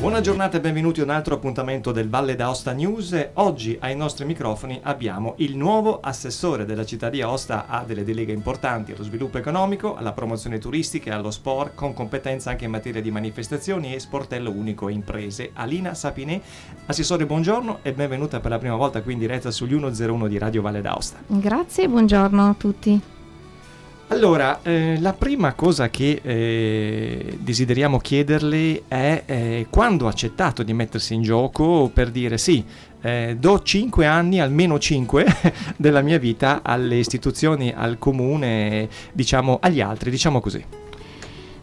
Buona giornata e benvenuti a un altro appuntamento del Valle d'Aosta News. Oggi ai nostri microfoni abbiamo il nuovo assessore della città di Aosta a delle deleghe importanti allo sviluppo economico, alla promozione turistica e allo sport, con competenza anche in materia di manifestazioni e sportello unico e imprese. Alina Sapinè, assessore, buongiorno e benvenuta per la prima volta qui in diretta sugli 101 di Radio Valle d'Aosta. Grazie, buongiorno a tutti. Allora, eh, la prima cosa che eh, desideriamo chiederle è eh, quando ha accettato di mettersi in gioco per dire sì, eh, do 5 anni, almeno 5, della mia vita alle istituzioni, al comune, diciamo agli altri, diciamo così.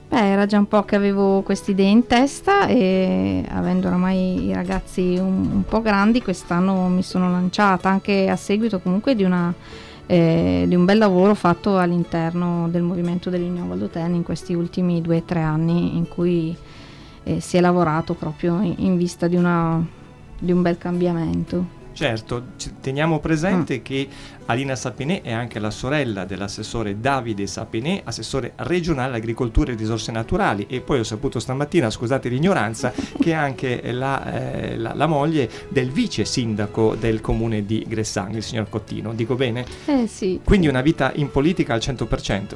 Beh, era già un po' che avevo queste idee in testa e avendo oramai i ragazzi un, un po' grandi, quest'anno mi sono lanciata anche a seguito comunque di una eh, di un bel lavoro fatto all'interno del movimento dell'Unione Valdotene in questi ultimi due o tre anni in cui eh, si è lavorato proprio in, in vista di, una, di un bel cambiamento. Certo, teniamo presente mm. che Alina Sapinè è anche la sorella dell'assessore Davide Sapinè, assessore regionale agricoltura e risorse naturali e poi ho saputo stamattina, scusate l'ignoranza, che è anche la, eh, la, la, moglie del vice sindaco del comune di Gressani, il signor Cottino, dico bene? Eh sì. Quindi una vita in politica al 100%.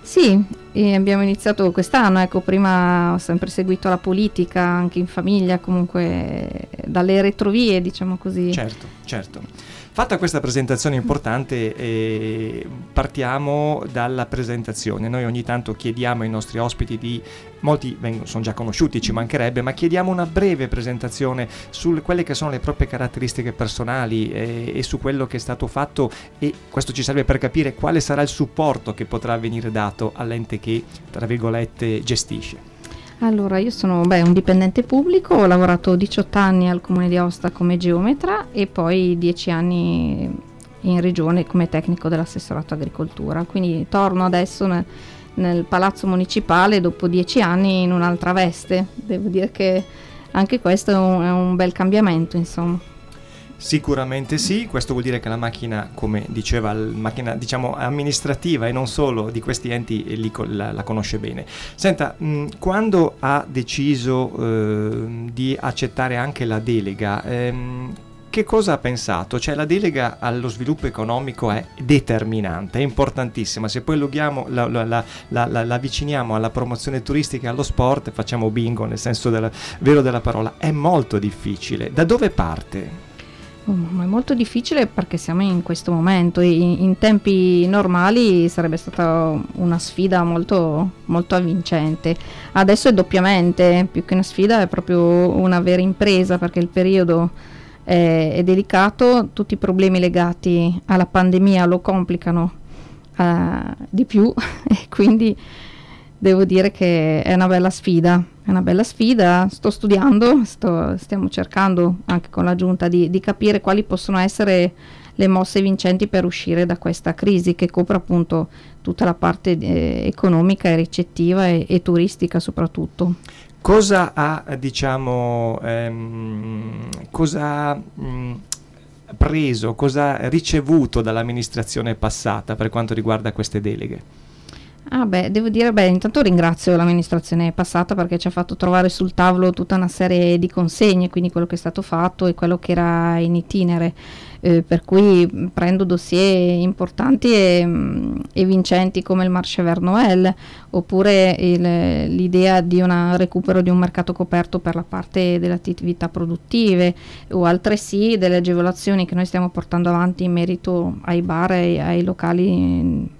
Sì, abbiamo iniziato quest'anno, ecco, prima ho sempre seguito la politica, anche in famiglia, comunque dalle retrovie, diciamo così. Certo, certo. Fatta questa presentazione importante, eh, partiamo dalla presentazione. Noi ogni tanto chiediamo ai nostri ospiti di, molti vengono, sono già conosciuti, ci mancherebbe, ma chiediamo una breve presentazione su quelle che sono le proprie caratteristiche personali eh, e su quello che è stato fatto e questo ci serve per capire quale sarà il supporto che potrà venire dato all'ente che, tra virgolette, gestisce. Allora, io sono beh, un dipendente pubblico, ho lavorato 18 anni al comune di Aosta come geometra e poi 10 anni in regione come tecnico dell'assessorato agricoltura. Quindi torno adesso nel, nel palazzo municipale dopo 10 anni in un'altra veste. Devo dire che anche questo è un, è un bel cambiamento, insomma. Sicuramente sì, questo vuol dire che la macchina, come diceva, la macchina diciamo amministrativa e non solo di questi enti li, la, la, conosce bene. Senta, mh, quando ha deciso eh, di accettare anche la delega, ehm, che cosa ha pensato? Cioè la delega allo sviluppo economico è determinante, è importantissima, se poi loghiamo, la, la, la, la, avviciniamo alla promozione turistica e allo sport, facciamo bingo nel senso della, vero della parola, è molto difficile. Da dove parte? Oh, è molto difficile perché siamo in questo momento. In, in tempi normali sarebbe stata una sfida molto, molto avvincente. Adesso è doppiamente, più che una sfida, è proprio una vera impresa perché il periodo è, è delicato, tutti i problemi legati alla pandemia lo complicano uh, di più e quindi devo dire che è una bella sfida. È una bella sfida, sto studiando, sto, stiamo cercando anche con la giunta di, di, capire quali possono essere le mosse vincenti per uscire da questa crisi che copre appunto tutta la parte eh, economica e ricettiva e, e, turistica soprattutto. Cosa ha, diciamo, ehm, cosa mh, preso, cosa ha ricevuto dall'amministrazione passata per quanto riguarda queste deleghe? Ah beh, devo dire, beh, intanto ringrazio l'amministrazione passata perché ci ha fatto trovare sul tavolo tutta una serie di consegne, quindi quello che è stato fatto e quello che era in itinere, eh, per cui prendo dossier importanti e, e vincenti come il Marche Ver Noël, oppure l'idea di un recupero di un mercato coperto per la parte delle attività produttive o altresì delle agevolazioni che noi stiamo portando avanti in merito ai bar e ai locali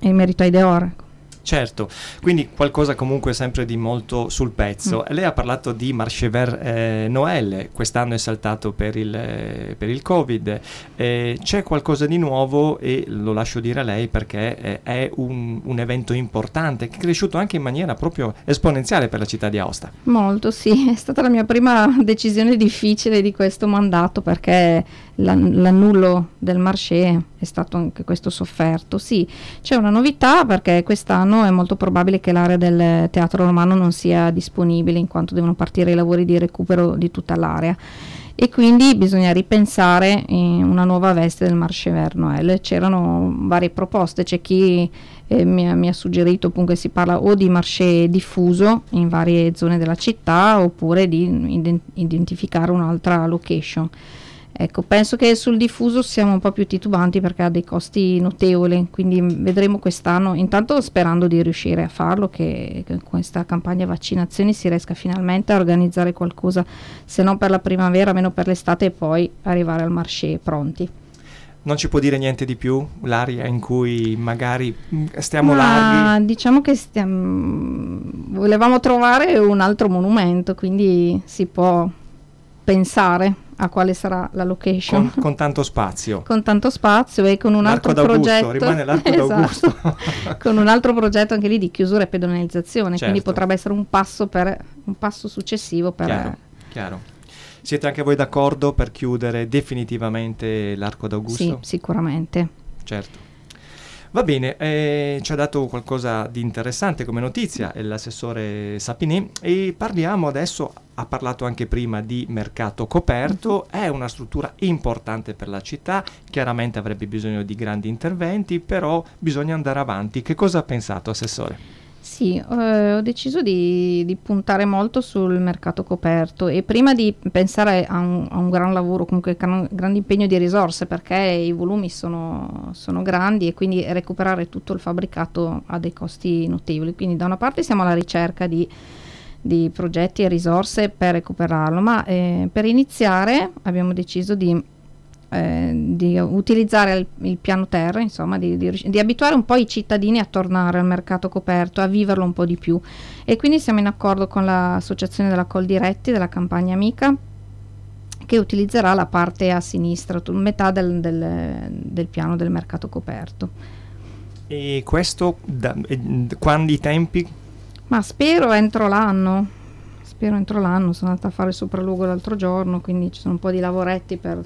in merito ai Deor. Ecco. Certo, quindi qualcosa comunque sempre di molto sul pezzo. Mm. Lei ha parlato di Marchever eh, Noël, quest'anno è saltato per il, eh, per il Covid. Eh, c'è qualcosa di nuovo e lo lascio dire a lei perché eh, è un, un, evento importante che è cresciuto anche in maniera proprio esponenziale per la città di Aosta. Molto, sì, è stata la mia prima decisione difficile di questo mandato perché l'annullo del marché è stato anche questo sofferto. Sì, c'è una novità perché quest'anno è molto probabile che l'area del teatro romano non sia disponibile in quanto devono partire i lavori di recupero di tutta l'area e quindi bisogna ripensare una nuova veste del Marché Vert Noël. C'erano varie proposte, c'è chi eh, mi, mi, ha suggerito appunto si parla o di marché diffuso in varie zone della città oppure di ident- identificare un'altra location. Ecco, penso che sul diffuso siamo un po' più titubanti perché ha dei costi notevoli, quindi vedremo quest'anno, intanto sperando di riuscire a farlo, che, che con questa campagna vaccinazioni si riesca finalmente a organizzare qualcosa, se non per la primavera, meno per l'estate e poi arrivare al marché pronti. Non ci può dire niente di più? L'area in cui magari mm, stiamo Ma larghi? Diciamo che stiamo... volevamo trovare un altro monumento, quindi si può pensare a quale sarà la location. Con, con tanto spazio. con tanto spazio e con un l'arco altro progetto. Rimane l'arco esatto. d'Augusto. con un altro progetto anche lì di chiusura e pedonalizzazione, Certo. quindi potrebbe essere un passo, per, un passo successivo per... Chiaro, chiaro. Siete anche voi d'accordo per chiudere definitivamente l'arco d'Augusto? Sì, sicuramente. Certo. Va bene, eh, ci ha dato qualcosa di interessante come notizia l'assessore Sapini e parliamo adesso, ha parlato anche prima di mercato coperto, è una struttura importante per la città, chiaramente avrebbe bisogno di grandi interventi, però bisogna andare avanti. Che cosa ha pensato assessore? Sì, eh, ho deciso di, di puntare molto sul mercato coperto e prima di pensare a un, a un gran lavoro, comunque gran, grande impegno di risorse perché i volumi sono, sono grandi e quindi recuperare tutto il fabbricato ha dei costi notevoli. Quindi da una parte siamo alla ricerca di, di progetti e risorse per recuperarlo, ma eh, per iniziare abbiamo deciso di eh, di utilizzare il, il piano terra, insomma, di, di, di, abituare un po' i cittadini a tornare al mercato coperto, a viverlo un po' di più. E quindi siamo in accordo con l'associazione della Col Diretti, della campagna Amica, che utilizzerà la parte a sinistra, metà del, del, del piano del mercato coperto. E questo, da, quando i tempi? Ma spero entro l'anno. Spero entro l'anno, sono andata a fare sopralluogo l'altro giorno, quindi ci sono un po' di lavoretti per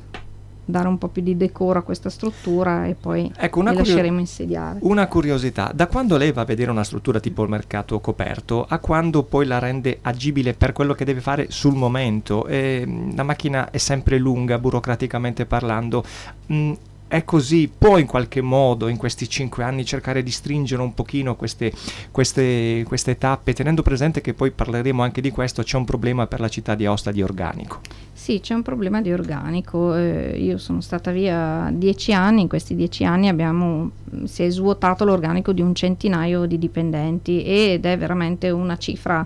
dare un po' più di decoro a questa struttura e poi ecco, li curio- lasceremo insediare. Una curiosità, da quando lei va a vedere una struttura tipo il mercato coperto a quando poi la rende agibile per quello che deve fare sul momento? Eh, la macchina è sempre lunga, burocraticamente parlando. Mm, è così, può in qualche modo in questi cinque anni cercare di stringere un pochino queste, queste, queste tappe, tenendo presente che poi parleremo anche di questo, c'è un problema per la città di Aosta di organico. Sì, c'è un problema di organico. Eh, io sono stata via dieci anni, in questi dieci anni abbiamo, si è svuotato l'organico di un centinaio di dipendenti ed è veramente una cifra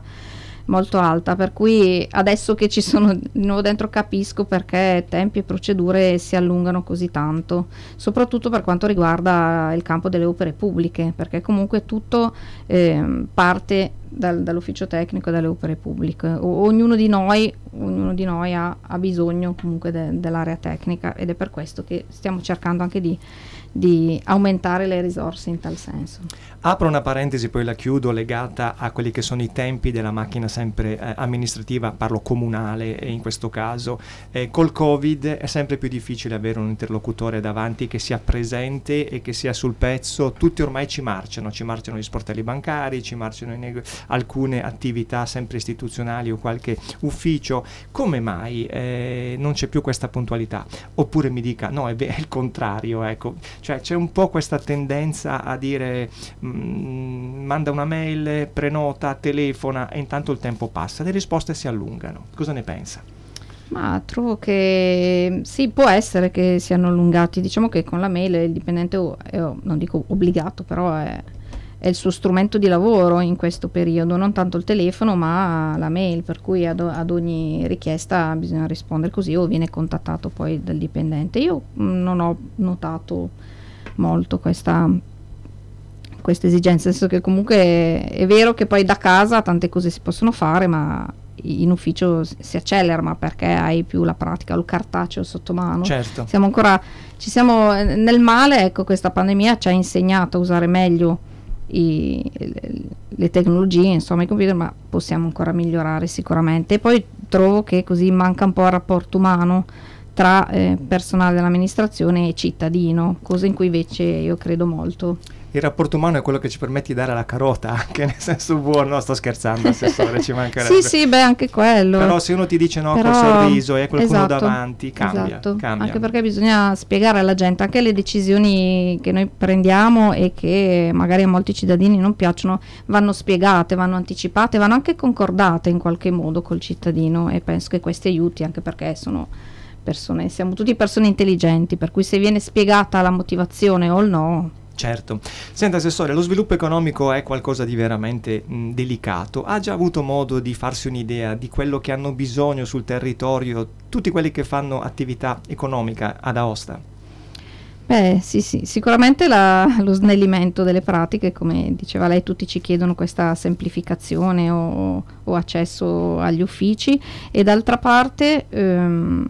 molto alta, per cui adesso che ci sono di nuovo dentro capisco perché tempi e procedure si allungano così tanto, soprattutto per quanto riguarda il campo delle opere pubbliche, perché comunque tutto eh, parte dal, dall'ufficio tecnico delle opere pubbliche. O, ognuno di noi, ognuno di noi ha, ha bisogno comunque de, dell'area tecnica ed è per questo che stiamo cercando anche di di aumentare le risorse in tal senso. Apro una parentesi, poi la chiudo, legata a quelli che sono i tempi della macchina sempre eh, amministrativa, parlo comunale in questo caso. Eh, col Covid è sempre più difficile avere un interlocutore davanti che sia presente e che sia sul pezzo. Tutti ormai ci marciano, ci marciano gli sportelli bancari, ci marciano nego- alcune attività sempre istituzionali o qualche ufficio. Come mai eh, non c'è più questa puntualità? Oppure mi dica, no, è, è il contrario, ecco cioè c'è un po' questa tendenza a dire mh, manda una mail, prenota, telefona e intanto il tempo passa, le risposte si allungano. Cosa ne pensa? Ma trovo che sì, può essere che siano allungati. Diciamo che con la mail il dipendente è, non dico obbligato, però è, è, il suo strumento di lavoro in questo periodo, non tanto il telefono, ma la mail, per cui ad, ad ogni richiesta bisogna rispondere così o viene contattato poi dal dipendente. Io mh, non ho notato molto questa, questa esigenza, nel senso che comunque è vero che poi da casa tante cose si possono fare, ma in ufficio si accelera, ma perché hai più la pratica, il cartaceo sotto mano. Certo. Siamo ancora, ci siamo nel male, ecco, questa pandemia ci ha insegnato a usare meglio i, le, tecnologie, insomma i computer, ma possiamo ancora migliorare sicuramente. E poi trovo che così manca un po' il rapporto umano tra eh, personale dell'amministrazione e cittadino, cosa in cui invece io credo molto. Il rapporto umano è quello che ci permette di dare la carota, anche nel senso buono. No, sto scherzando, assessore, ci mancherebbe. sì, sì, beh, anche quello. Però se uno ti dice no Però, col sorriso e qualcuno esatto, davanti, cambia, esatto. cambia. Anche perché bisogna spiegare alla gente anche le decisioni che noi prendiamo e che magari a molti cittadini non piacciono, vanno spiegate, vanno anticipate, vanno anche concordate in qualche modo col cittadino e penso che questi aiuti anche perché sono persone, siamo tutti persone intelligenti, per cui se viene spiegata la motivazione o il no, Certo. Senta Assessore, lo sviluppo economico è qualcosa di veramente mh, delicato. Ha già avuto modo di farsi un'idea di quello che hanno bisogno sul territorio tutti quelli che fanno attività economica ad Aosta? Beh, sì, sì, sicuramente la, lo snellimento delle pratiche, come diceva lei, tutti ci chiedono questa semplificazione o, o accesso agli uffici e d'altra parte ehm,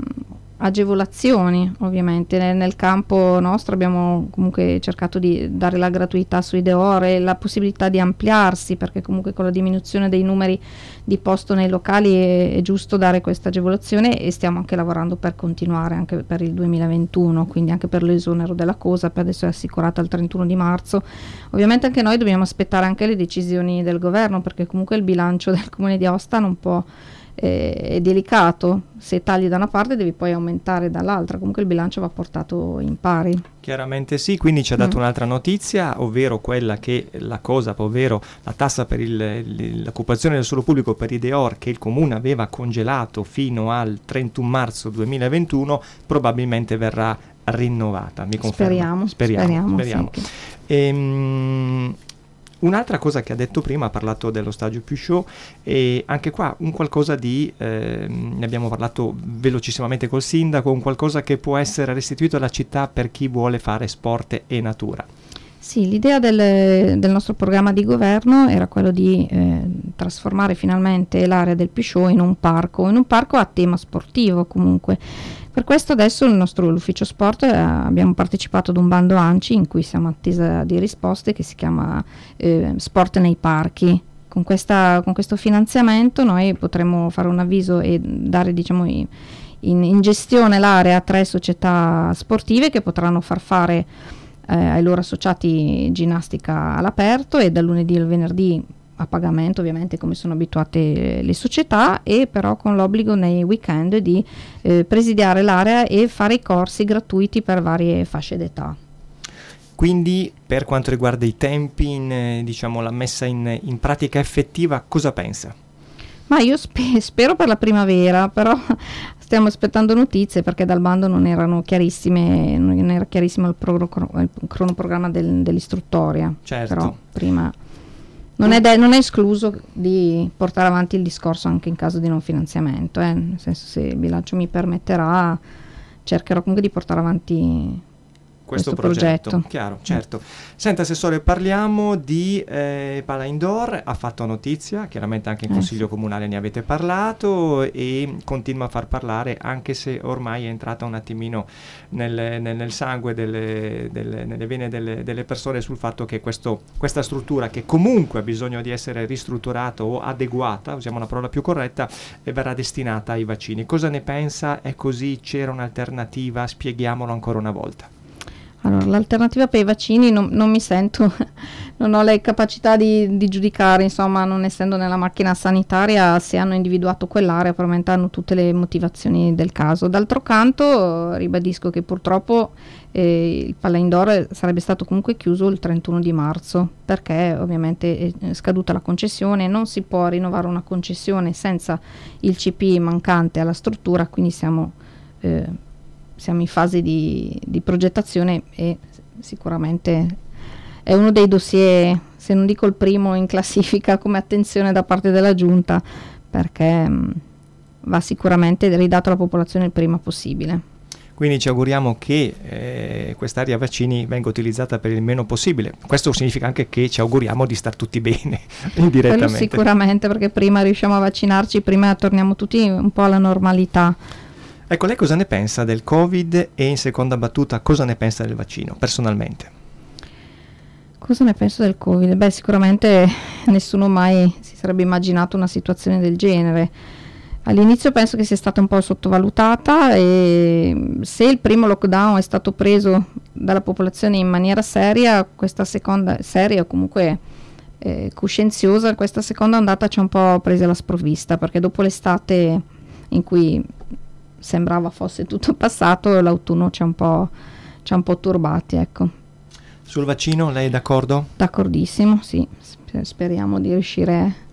agevolazioni ovviamente. Nel, nel, campo nostro abbiamo comunque cercato di dare la gratuità sui deore la possibilità di ampliarsi perché comunque con la diminuzione dei numeri di posto nei locali è, è giusto dare questa agevolazione e stiamo anche lavorando per continuare anche per il 2021 quindi anche per l'esonero della cosa per adesso è assicurata al 31 di marzo. Ovviamente anche noi dobbiamo aspettare anche le decisioni del governo perché comunque il bilancio del comune di Aosta non può eh, è delicato, se tagli da una parte devi poi aumentare dall'altra, comunque il bilancio va portato in pari. Chiaramente sì, quindi ci ha dato mm. un'altra notizia, ovvero quella che la cosa, ovvero la tassa per il, l'occupazione del suolo pubblico per i Deor che il comune aveva congelato fino al 31 marzo 2021 probabilmente verrà rinnovata. Mi conferma? Speriamo, speriamo. speriamo, speriamo. Sì. Ehm, Un'altra cosa che ha detto prima, ha parlato dello stadio più show e anche qua un qualcosa di, eh, ne abbiamo parlato velocissimamente col sindaco, un qualcosa che può essere restituito alla città per chi vuole fare sport e natura. Sì, l'idea del, del nostro programma di governo era quello di eh, trasformare finalmente l'area del Pisciò in un parco, in un parco a tema sportivo comunque per questo adesso il nostro ufficio sport eh, abbiamo partecipato ad un bando ANCI in cui siamo attesa di risposte che si chiama eh, Sport nei parchi. Con, questa, con, questo finanziamento noi potremo fare un avviso e dare diciamo, in, in, gestione l'area a tre società sportive che potranno far fare eh, ai loro associati ginnastica all'aperto e dal lunedì al venerdì a pagamento ovviamente come sono abituate le società e però con l'obbligo nei weekend di eh, presidiare l'area e fare i corsi gratuiti per varie fasce d'età. Quindi per quanto riguarda i tempi, in, eh, diciamo la messa in, in, pratica effettiva, cosa pensa? Ma io spe- spero per la primavera, però stiamo aspettando notizie perché dal bando non erano chiarissime, non era chiarissimo il, pro- il cronoprogramma del, dell'istruttoria. Certo. Però prima non è, de- non è, escluso di portare avanti il discorso anche in caso di non finanziamento, eh? nel senso se il bilancio mi permetterà cercherò comunque di portare avanti questo, progetto. progetto. Chiaro, mm. certo. Senta Assessore, parliamo di eh, Pala Indoor, ha fatto notizia, chiaramente anche in eh, Consiglio. Comunale ne avete parlato e continua a far parlare anche se ormai è entrata un attimino nel, nel, nel sangue, delle, delle, nelle vene delle, delle, persone sul fatto che questo, questa struttura che comunque ha bisogno di essere ristrutturata o adeguata, usiamo una parola più corretta, eh, verrà destinata ai vaccini. Cosa ne pensa? È così? C'era un'alternativa? Spieghiamolo ancora una volta. Allora, l'alternativa per i vaccini non, non, mi sento, non ho le capacità di, di, giudicare, insomma, non essendo nella macchina sanitaria, se hanno individuato quell'area, probabilmente hanno tutte le motivazioni del caso. D'altro canto, ribadisco che purtroppo eh, il Palla Indoor sarebbe stato comunque chiuso il 31 di marzo, perché ovviamente è scaduta la concessione, non si può rinnovare una concessione senza il CP mancante alla struttura, quindi siamo... Eh, siamo in fase di, di progettazione e sicuramente è uno dei dossier, se non dico il primo in classifica come attenzione da parte della Giunta, perché mh, mm, va sicuramente ridato alla popolazione il prima possibile. Quindi ci auguriamo che eh, quest'area vaccini venga utilizzata per il meno possibile. Questo significa anche che ci auguriamo di star tutti bene indirettamente. Quello sicuramente, perché prima riusciamo a vaccinarci, prima torniamo tutti un po' alla normalità. Ecco, lei cosa ne pensa del Covid e in seconda battuta cosa ne pensa del vaccino, personalmente? Cosa ne penso del Covid? Beh, sicuramente nessuno mai si sarebbe immaginato una situazione del genere. All'inizio penso che sia stata un po' sottovalutata e se il primo lockdown è stato preso dalla popolazione in maniera seria, questa seconda seria comunque eh, coscienziosa, questa seconda ondata ci ha un po' presa la sprovvista perché dopo l'estate in cui sembrava fosse tutto passato, l'autunno ci ha un po', ci ha un po turbati. Ecco. Sul vaccino lei è d'accordo? D'accordissimo, sì. Speriamo di riuscire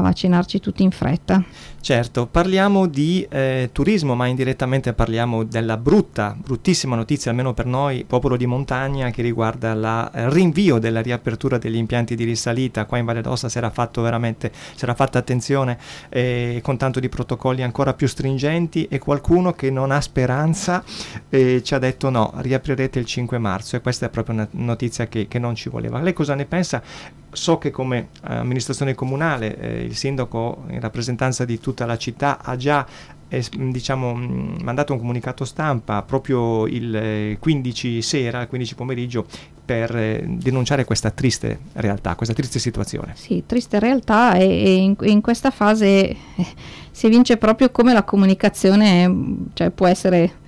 a vaccinarci tutti in fretta. Certo, parliamo di eh, turismo, ma indirettamente parliamo della brutta, bruttissima notizia, almeno per noi, popolo di montagna, che riguarda il eh, rinvio della riapertura degli impianti di risalita. Qua in Valle d'Osta si era fatto veramente, si era fatta attenzione eh, con tanto di protocolli ancora più stringenti e qualcuno che non ha speranza eh, ci ha detto no, riaprirete il 5 marzo e questa è proprio una notizia che, che non ci voleva. Lei cosa ne pensa? So che come eh, amministrazione comunale eh, il sindaco in rappresentanza di tutta la città ha già eh, diciamo, mandato un comunicato stampa proprio il 15 sera, il 15 pomeriggio per eh, denunciare questa triste realtà, questa triste situazione. Sì, triste realtà e, e in, in, questa fase eh, si vince proprio come la comunicazione cioè, può essere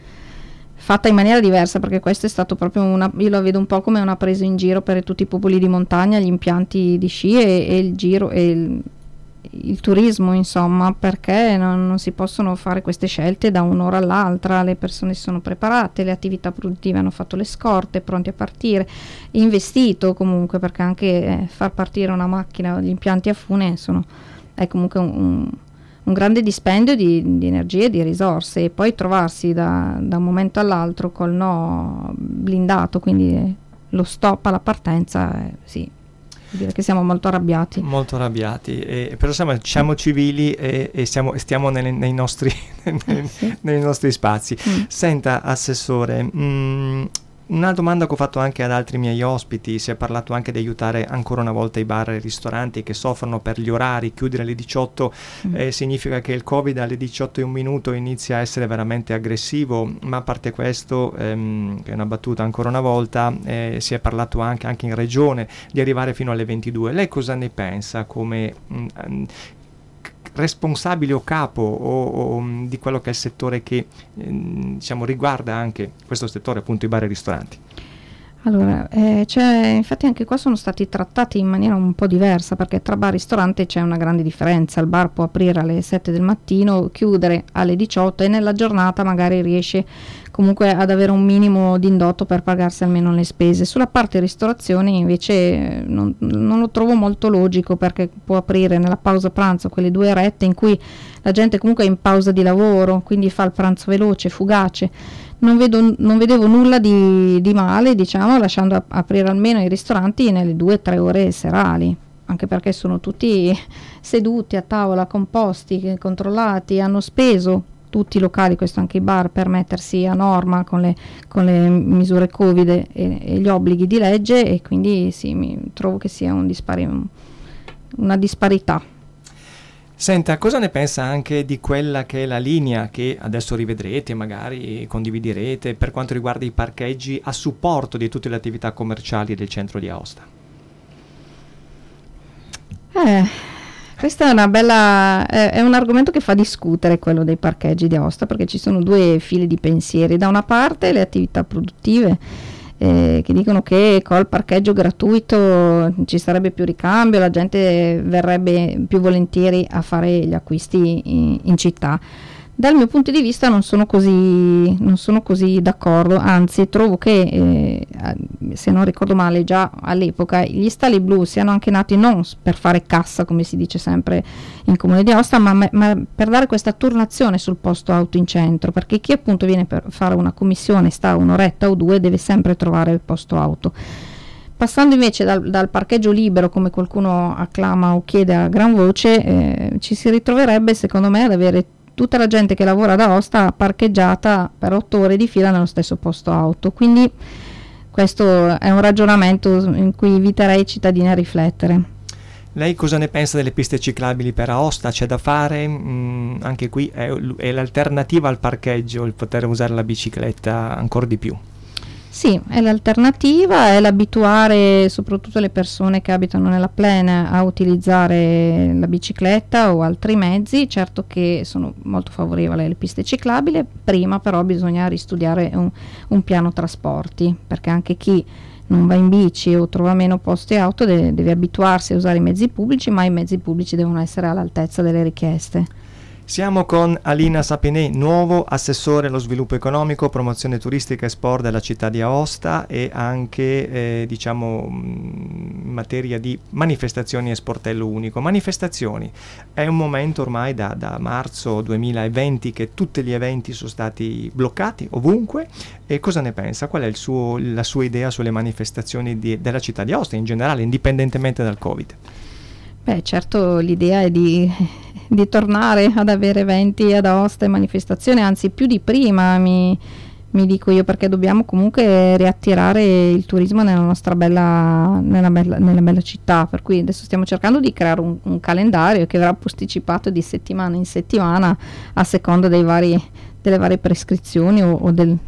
fatta in maniera diversa perché questo è stato proprio una, io lo vedo un po' come una presa in giro per tutti i popoli di montagna, gli impianti di sci e, e il giro e il, il turismo, insomma, perché non, non, si possono fare queste scelte da un'ora all'altra, le persone si sono preparate, le attività produttive hanno fatto le scorte, pronti a partire, investito comunque, perché anche eh, far partire una macchina, gli impianti a fune sono, è comunque un, un, un grande dispendio di, di, energie e di risorse e poi trovarsi da, da un momento all'altro col no blindato, quindi lo stop alla partenza, eh, sì, dire che siamo molto arrabbiati. Molto arrabbiati, e, però siamo, siamo civili e, e siamo, stiamo nei, nei, nostri, nei, sì. nei, nostri, spazi. Mm. Senta, Assessore, mh, mm, una domanda che ho fatto anche ad altri miei ospiti, si è parlato anche di aiutare ancora una volta i bar e i ristoranti che soffrono per gli orari, chiudere alle 18 mm. eh, significa che il Covid alle 18 e un minuto inizia a essere veramente aggressivo, ma a parte questo, ehm, che è una battuta ancora una volta, eh, si è parlato anche, anche, in regione di arrivare fino alle 22. Lei cosa ne pensa come... Mh, mm, responsabile o capo o, o, mm, di quello che è il settore che eh, diciamo, riguarda anche questo settore, appunto i bar e i ristoranti? Allora, eh, infatti anche qua sono stati trattati in maniera un po' diversa perché tra bar e ristorante c'è una grande differenza, il bar può aprire alle 7 del mattino, chiudere alle 18 e nella giornata magari riesce comunque ad avere un minimo di indotto per pagarsi almeno le spese. Sulla parte ristorazione invece non, non lo trovo molto logico perché può aprire nella pausa pranzo quelle due rette in cui la gente comunque è in pausa di lavoro, quindi fa il pranzo veloce, fugace non, vedo, non vedevo nulla di, di, male, diciamo, lasciando ap- aprire almeno i ristoranti nelle due o tre ore serali, anche perché sono tutti seduti a tavola, composti, controllati, hanno speso tutti i locali, questo anche i bar, per mettersi a norma con le, con le misure Covid e, e, gli obblighi di legge e quindi sì, trovo che sia un dispari, una disparità. Senta, cosa ne pensa anche di quella che è la linea che adesso rivedrete, magari condividerete, per quanto riguarda i parcheggi a supporto di tutte le attività commerciali del centro di Aosta? Eh, questo è, bella, è, è, un argomento che fa discutere quello dei parcheggi di Aosta, perché ci sono due fili di pensieri. Da una parte le attività produttive eh, che dicono che col parcheggio gratuito ci sarebbe più ricambio, la gente verrebbe più volentieri a fare gli acquisti in, in città. Dal mio punto di vista non sono così, non sono così d'accordo, anzi trovo che, eh, se non ricordo male, già all'epoca gli stalli blu siano anche nati non per fare cassa, come si dice sempre in comune di Osta, ma, ma per dare questa turnazione sul posto auto in centro, perché chi appunto viene per fare una commissione, sta un'oretta o due, deve sempre trovare il posto auto. Passando invece dal, dal, parcheggio libero, come qualcuno acclama o chiede a gran voce, eh, ci si ritroverebbe secondo me ad avere tutta la gente che lavora ad Aosta parcheggiata per otto ore di fila nello stesso posto auto. Quindi questo è un ragionamento in cui inviterei i cittadini a riflettere. Lei cosa ne pensa delle piste ciclabili per Aosta? C'è da fare? Mm, anche qui è, è, l'alternativa al parcheggio il poter usare la bicicletta ancora di più. Sì, è l'alternativa, è l'abituare soprattutto le persone che abitano nella plena a utilizzare la bicicletta o altri mezzi. Certo che sono molto favorevoli alle piste ciclabili, prima però bisogna ristudiare un, un piano trasporti, perché anche chi non va in bici o trova meno posti auto deve, deve abituarsi a usare i mezzi pubblici, ma i mezzi pubblici devono essere all'altezza delle richieste. Siamo con Alina Sapenè, nuovo assessore allo sviluppo economico, promozione turistica e sport della città di Aosta e anche eh, diciamo in materia di manifestazioni e sportello unico. Manifestazioni, è un momento ormai da, da marzo 2020 che tutti gli eventi sono stati bloccati ovunque e cosa ne pensa? Qual è suo, la sua idea sulle manifestazioni di, della città di Aosta in generale, indipendentemente dal Covid? Beh, certo l'idea è di, di, tornare ad avere eventi ad Aosta e manifestazioni, anzi più di prima mi, mi, dico io, perché dobbiamo comunque riattirare il turismo nella nostra bella, nella bella, nella bella città, per cui adesso stiamo cercando di creare un, un, calendario che verrà posticipato di settimana in settimana a seconda vari, delle varie prescrizioni o, o del...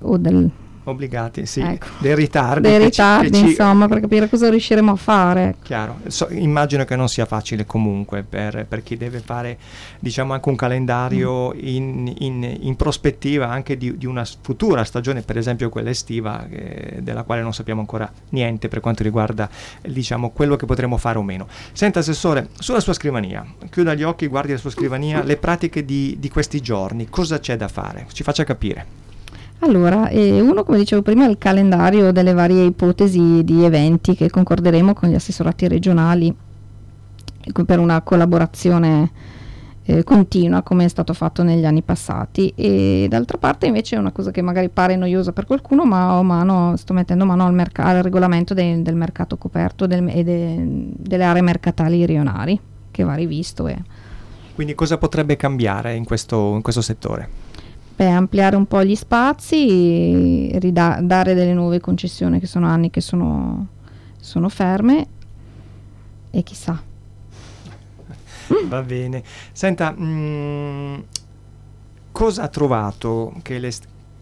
O del obbligati, sì, ecco. dei ritardi. Dei ritardi, ci, insomma, ci... per capire cosa riusciremo a fare. Chiaro, so, immagino che non sia facile comunque per, per, chi deve fare, diciamo, anche un calendario mm. in, in, in, prospettiva anche di, di, una futura stagione, per esempio quella estiva, eh, della quale non sappiamo ancora niente per quanto riguarda, diciamo, quello che potremo fare o meno. Senta, Assessore, sulla sua scrivania, chiuda gli occhi, guardi la sua scrivania, le pratiche di, di questi giorni, cosa c'è da fare? Ci faccia capire. Allora, eh, uno come dicevo prima è il calendario delle varie ipotesi di eventi che concorderemo con gli assessorati regionali per una collaborazione eh, continua come è stato fatto negli anni passati e d'altra parte invece è una cosa che magari pare noiosa per qualcuno ma mano, sto mettendo mano al, merc- al regolamento de- del mercato coperto del- e de- delle aree mercatali rionari che va rivisto. E... Quindi cosa potrebbe cambiare in questo, in questo settore? Beh, ampliare un po' gli spazi, dare delle nuove concessioni che sono anni che sono, sono ferme e chissà. Va bene. Senta, mh, mm, cosa ha trovato che, le,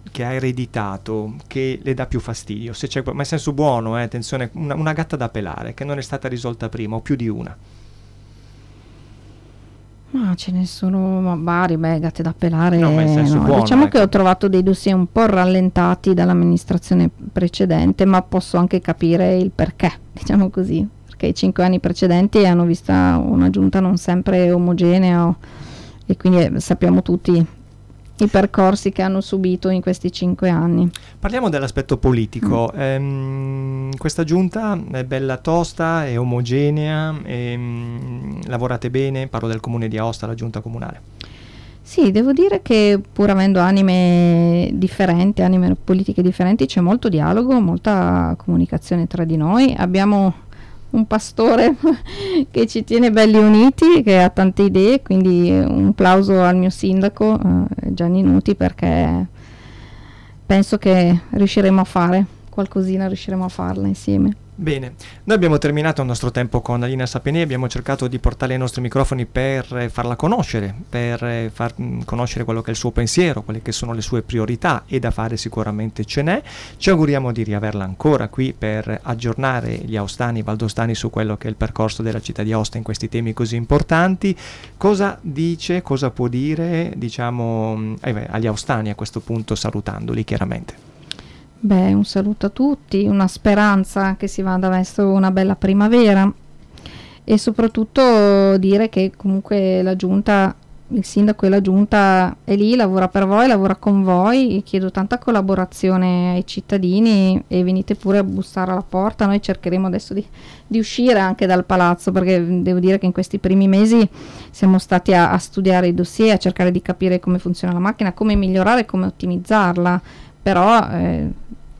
che, ha ereditato che le dà più fastidio? Se c'è, ma in senso buono, eh, attenzione, una, una gatta da pelare che non è stata risolta prima o più di una. Ma ce ne sono vari, beh, gatte da pelare. No, no. Buono, diciamo ecco. che ho trovato dei dossier un po' rallentati dall'amministrazione precedente, ma posso anche capire il perché, diciamo così, perché i cinque anni precedenti hanno visto una giunta non sempre omogenea e quindi eh, sappiamo tutti i percorsi che hanno subito in questi cinque anni. Parliamo dell'aspetto politico. Mm. Ehm, questa giunta è bella tosta, è omogenea, ehm, lavorate bene, parlo del comune di Aosta, la giunta comunale. Sì, devo dire che pur avendo anime differenti, anime politiche differenti, c'è molto dialogo, molta comunicazione tra di noi. Abbiamo un pastore che ci tiene belli uniti, che ha tante idee, quindi un plauso al mio sindaco eh, Gianni Nuti perché penso che riusciremo a fare qualcosina, riusciremo a farla insieme. Bene, noi abbiamo terminato il nostro tempo con Alina Sapene, abbiamo cercato di portare i nostri microfoni per eh, farla conoscere, per eh, far mm, conoscere quello che è il suo pensiero, quelle che sono le sue priorità e da fare sicuramente ce n'è. Ci auguriamo di riaverla ancora qui per aggiornare gli austani e valdostani su quello che è il percorso della città di Aosta in questi temi così importanti. Cosa dice, cosa può dire, diciamo, mm, eh agli austani a questo punto salutandoli chiaramente? Beh, un saluto a tutti, una speranza che si vada verso una bella primavera. E soprattutto dire che comunque la giunta, il sindaco e la giunta è lì, lavora per voi, lavora con voi, chiedo tanta collaborazione ai cittadini e venite pure a bussare alla porta, noi cercheremo adesso di, di uscire anche dal palazzo perché devo dire che in questi primi mesi siamo stati a, a studiare i dossier, a cercare di capire come funziona la macchina, come migliorare, come ottimizzarla però eh,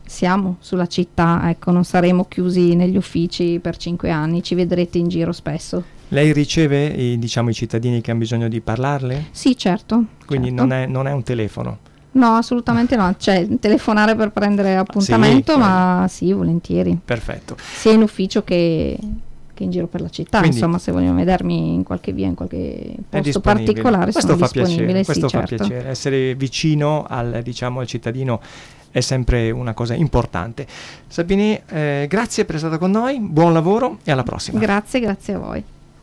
siamo sulla città, ecco, non saremo chiusi negli uffici per cinque anni, ci vedrete in giro spesso. Lei riceve i, diciamo, i cittadini che hanno bisogno di parlarle? Sì, certo. Quindi certo. Non, è, non, è, un telefono? No, assolutamente no, cioè telefonare per prendere appuntamento, sì, ma sì, volentieri. Perfetto. Sia in ufficio che, che in giro per la città, Quindi, insomma se vogliono vedermi in qualche via, in qualche posto particolare questo sono fa disponibile. Piacere, questo sì, fa certo. piacere, essere vicino al, diciamo, al cittadino è sempre una cosa importante. Sabine, eh, grazie per essere stata con noi, buon lavoro e alla prossima. Grazie, grazie a voi.